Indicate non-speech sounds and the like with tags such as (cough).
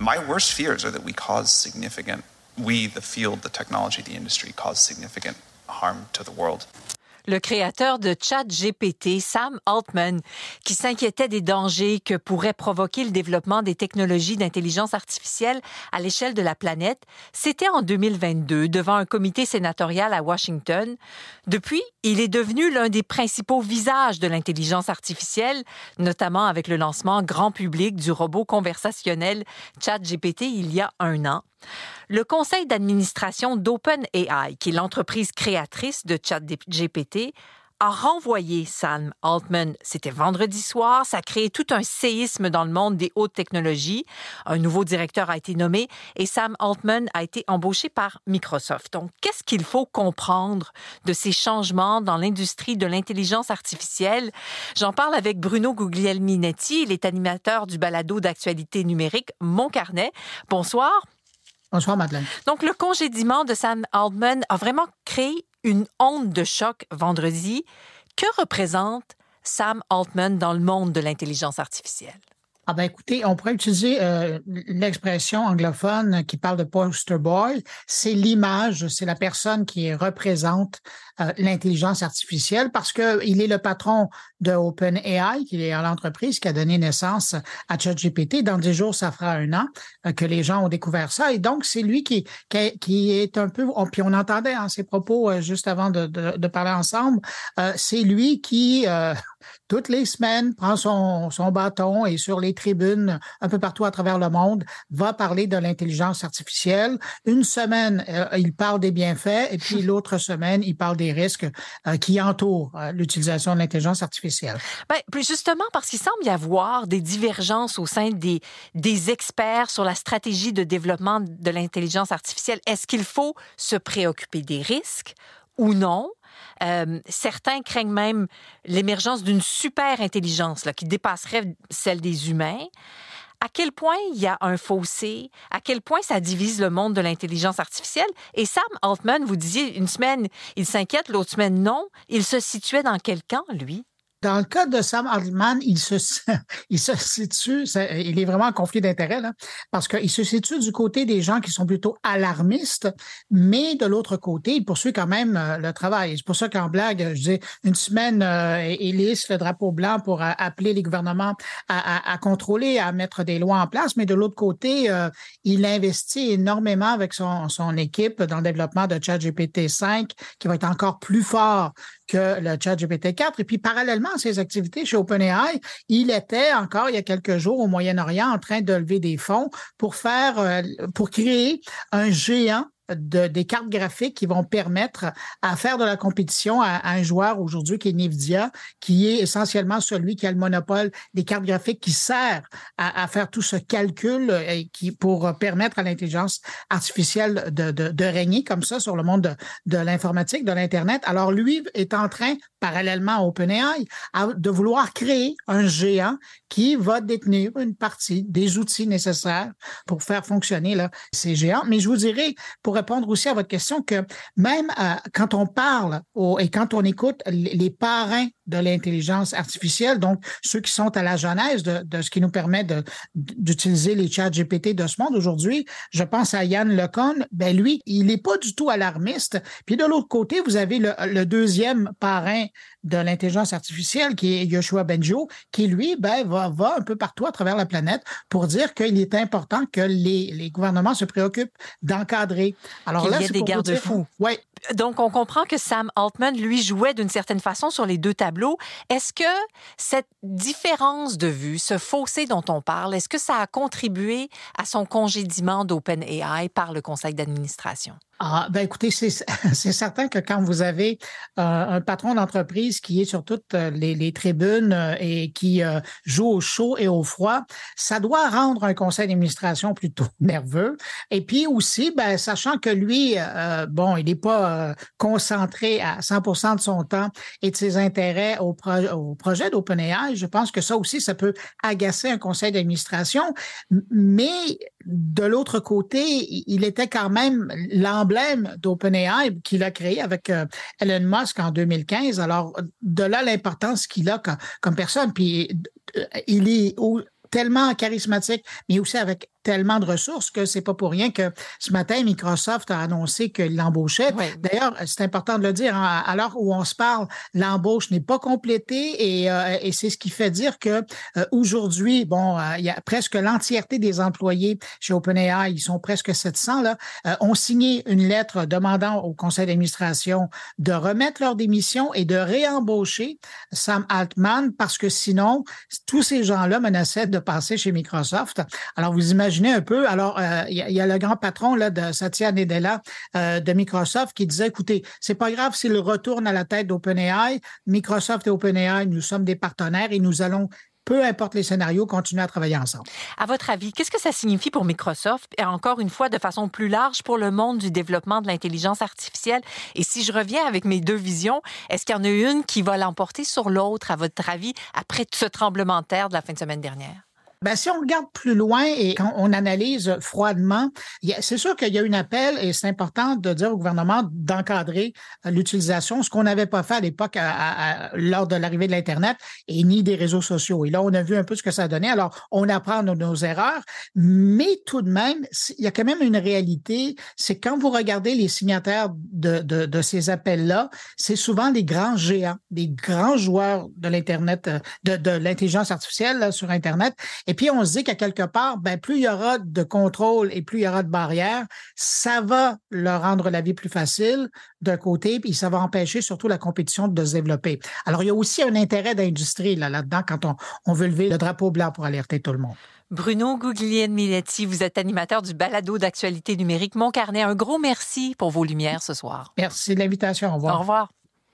My worst fears are that we cause significant, we, the field, the technology, the industry, cause significant harm to the world le créateur de ChatGPT, Sam Altman, qui s'inquiétait des dangers que pourrait provoquer le développement des technologies d'intelligence artificielle à l'échelle de la planète, c'était en 2022 devant un comité sénatorial à Washington. Depuis, il est devenu l'un des principaux visages de l'intelligence artificielle, notamment avec le lancement grand public du robot conversationnel ChatGPT il y a un an. Le conseil d'administration d'OpenAI, qui est l'entreprise créatrice de ChatGPT, a renvoyé Sam Altman. C'était vendredi soir. Ça a créé tout un séisme dans le monde des hautes technologies. Un nouveau directeur a été nommé et Sam Altman a été embauché par Microsoft. Donc, qu'est-ce qu'il faut comprendre de ces changements dans l'industrie de l'intelligence artificielle? J'en parle avec Bruno Guglielminetti. Il est animateur du balado d'actualité numérique Mon Carnet. Bonsoir. Bonsoir, Madeleine. Donc, le congédiement de Sam Altman a vraiment créé une onde de choc vendredi. Que représente Sam Altman dans le monde de l'intelligence artificielle? Ah ben écoutez, on pourrait utiliser euh, l'expression anglophone qui parle de poster boy. C'est l'image, c'est la personne qui représente euh, l'intelligence artificielle parce que il est le patron de OpenAI, qui est l'entreprise qui a donné naissance à ChatGPT. Dans dix jours, ça fera un an euh, que les gens ont découvert ça. Et donc, c'est lui qui, qui, est un peu, puis on entendait en ses propos juste avant de, de, de parler ensemble, c'est lui qui toutes les semaines, prend son, son bâton et sur les tribunes un peu partout à travers le monde, va parler de l'intelligence artificielle. Une semaine, euh, il parle des bienfaits et puis (laughs) l'autre semaine, il parle des risques euh, qui entourent euh, l'utilisation de l'intelligence artificielle. Ben, justement, parce qu'il semble y avoir des divergences au sein des, des experts sur la stratégie de développement de l'intelligence artificielle. Est-ce qu'il faut se préoccuper des risques ou non? Euh, certains craignent même l'émergence d'une super intelligence qui dépasserait celle des humains. À quel point il y a un fossé, à quel point ça divise le monde de l'intelligence artificielle? Et Sam Altman, vous disiez, une semaine, il s'inquiète, l'autre semaine, non. Il se situait dans quel camp, lui? Dans le cas de Sam Altman, il se, (laughs) il se situe, il est vraiment en conflit d'intérêts, parce qu'il se situe du côté des gens qui sont plutôt alarmistes, mais de l'autre côté, il poursuit quand même euh, le travail. C'est pour ça qu'en blague, je dis, une semaine, euh, il lisse le drapeau blanc pour euh, appeler les gouvernements à, à, contrôler, à mettre des lois en place, mais de l'autre côté, il investit énormément avec son, son équipe dans le développement de ChatGPT 5, qui va être encore plus fort que le ChatGPT 4. Et puis, parallèlement à ses activités chez OpenAI, il était encore il y a quelques jours au Moyen-Orient en train de lever des fonds pour faire, euh, pour créer un géant de, des cartes graphiques qui vont permettre à faire de la compétition à, un joueur aujourd'hui qui est Nvidia, qui est essentiellement celui qui a le monopole des cartes graphiques qui sert à, faire tout ce calcul qui pour permettre à l'intelligence artificielle de, régner comme ça sur le monde de, de l'informatique, de l'Internet. Alors lui est en train, parallèlement à OpenAI, de vouloir créer un géant qui va détenir une partie des outils nécessaires pour faire fonctionner là, ces géants. Mais je vous dirais, pour répondre aussi à votre question que même euh, quand on parle et quand on écoute les parrains de l'intelligence artificielle, donc ceux qui sont à la genèse de, de ce qui nous permet d'utiliser les chats GPT de ce monde aujourd'hui, je pense à Yann LeCun, ben lui, il n'est pas du tout alarmiste. Puis de l'autre côté, vous avez le, le deuxième parrain de l'intelligence artificielle, qui est Yoshua Benjo, qui lui ben, va, va un peu partout à travers la planète pour dire qu'il est important que les, les gouvernements se préoccupent d'encadrer. Alors là, il y a des garde-fous. Oui, donc, on comprend que Sam Altman, lui, jouait d'une certaine façon sur les deux tableaux. Est-ce que cette différence de vue, ce fossé dont on parle, est-ce que ça a contribué à son congédiement d'OpenAI par le conseil d'administration? Ah, ben écoutez, (laughs) c'est certain que quand vous avez euh, un patron d'entreprise qui est sur toutes euh, les, les tribunes euh, et qui joue au chaud et au froid, ça doit rendre un conseil d'administration plutôt (laughs) nerveux. Et puis aussi, ben, sachant que lui, bon, il n'est pas concentré à 100% de son temps et de ses intérêts au, au projet d'OpenAI, je pense que ça aussi, ça peut agacer un conseil d'administration. Mais de l'autre côté, il était quand même d'OpenAI qu'il a créé avec euh, Elon Musk en 2015. Alors, de là l'importance qu'il a comme, personne. Puis, euh, il est tellement charismatique, mais aussi avec tellement de ressources que c'est pas pour rien que ce matin, Microsoft a annoncé qu'il l'embauchait. D'ailleurs, c'est important de le dire, hein, à l'heure où on se parle, l'embauche n'est pas complétée et, euh, et c'est ce qui fait dire que euh, aujourd'hui, bon, euh, il y a presque l'entièreté des employés chez OpenAI, ils sont presque 700 là, ont signé une lettre demandant au conseil d'administration de remettre leur démission et de réembaucher Sam Altman parce que sinon, tous ces gens-là menaçaient de passer chez Microsoft. Alors, vous imaginez un peu, alors, il y, a le grand patron là, de Satya Nadella de Microsoft qui disait, écoutez, c'est pas grave s'il retourne à la tête d'OpenAI. Microsoft et OpenAI, nous sommes des partenaires et nous allons peu importe les scénarios, continuer à travailler ensemble. À votre avis, qu'est-ce que ça signifie pour Microsoft et encore une fois de façon plus large pour le monde du développement de l'intelligence artificielle? Et si je reviens avec mes deux visions, est-ce qu'il y en a une qui va l'emporter sur l'autre, à votre avis, après ce tremblement de terre de la fin de semaine dernière? Ben, si on regarde plus loin et quand on analyse froidement, c'est sûr qu'il y a un appel et c'est important de dire au gouvernement d'encadrer euh, l'utilisation, ce qu'on n'avait pas fait à l'époque lors de l'arrivée de l'Internet et ni des réseaux sociaux. Et là, on a vu un peu ce que ça donnait. Alors, on apprend nos, erreurs, mais tout de même, il y a quand même une réalité, c'est quand vous regardez les signataires de, de, de ces appels-là, c'est souvent des grands géants, des grands joueurs de l'Internet, euh, de, de l'intelligence artificielle sur Internet et puis, on se dit qu'à quelque part, ben, plus il y aura de contrôle et plus il y aura de barrières, ça va leur rendre la vie plus facile d'un côté, puis ça va empêcher surtout la compétition de se développer. Alors, il y a aussi un intérêt d'industrie là, là-dedans quand on, on veut lever le drapeau blanc pour alerter tout le monde. Bruno Gougliel-Miletti, vous êtes animateur du balado d'actualité numérique Mon Carnet. Un gros merci pour vos lumières ce soir. Merci de l'invitation. Au revoir. Au revoir.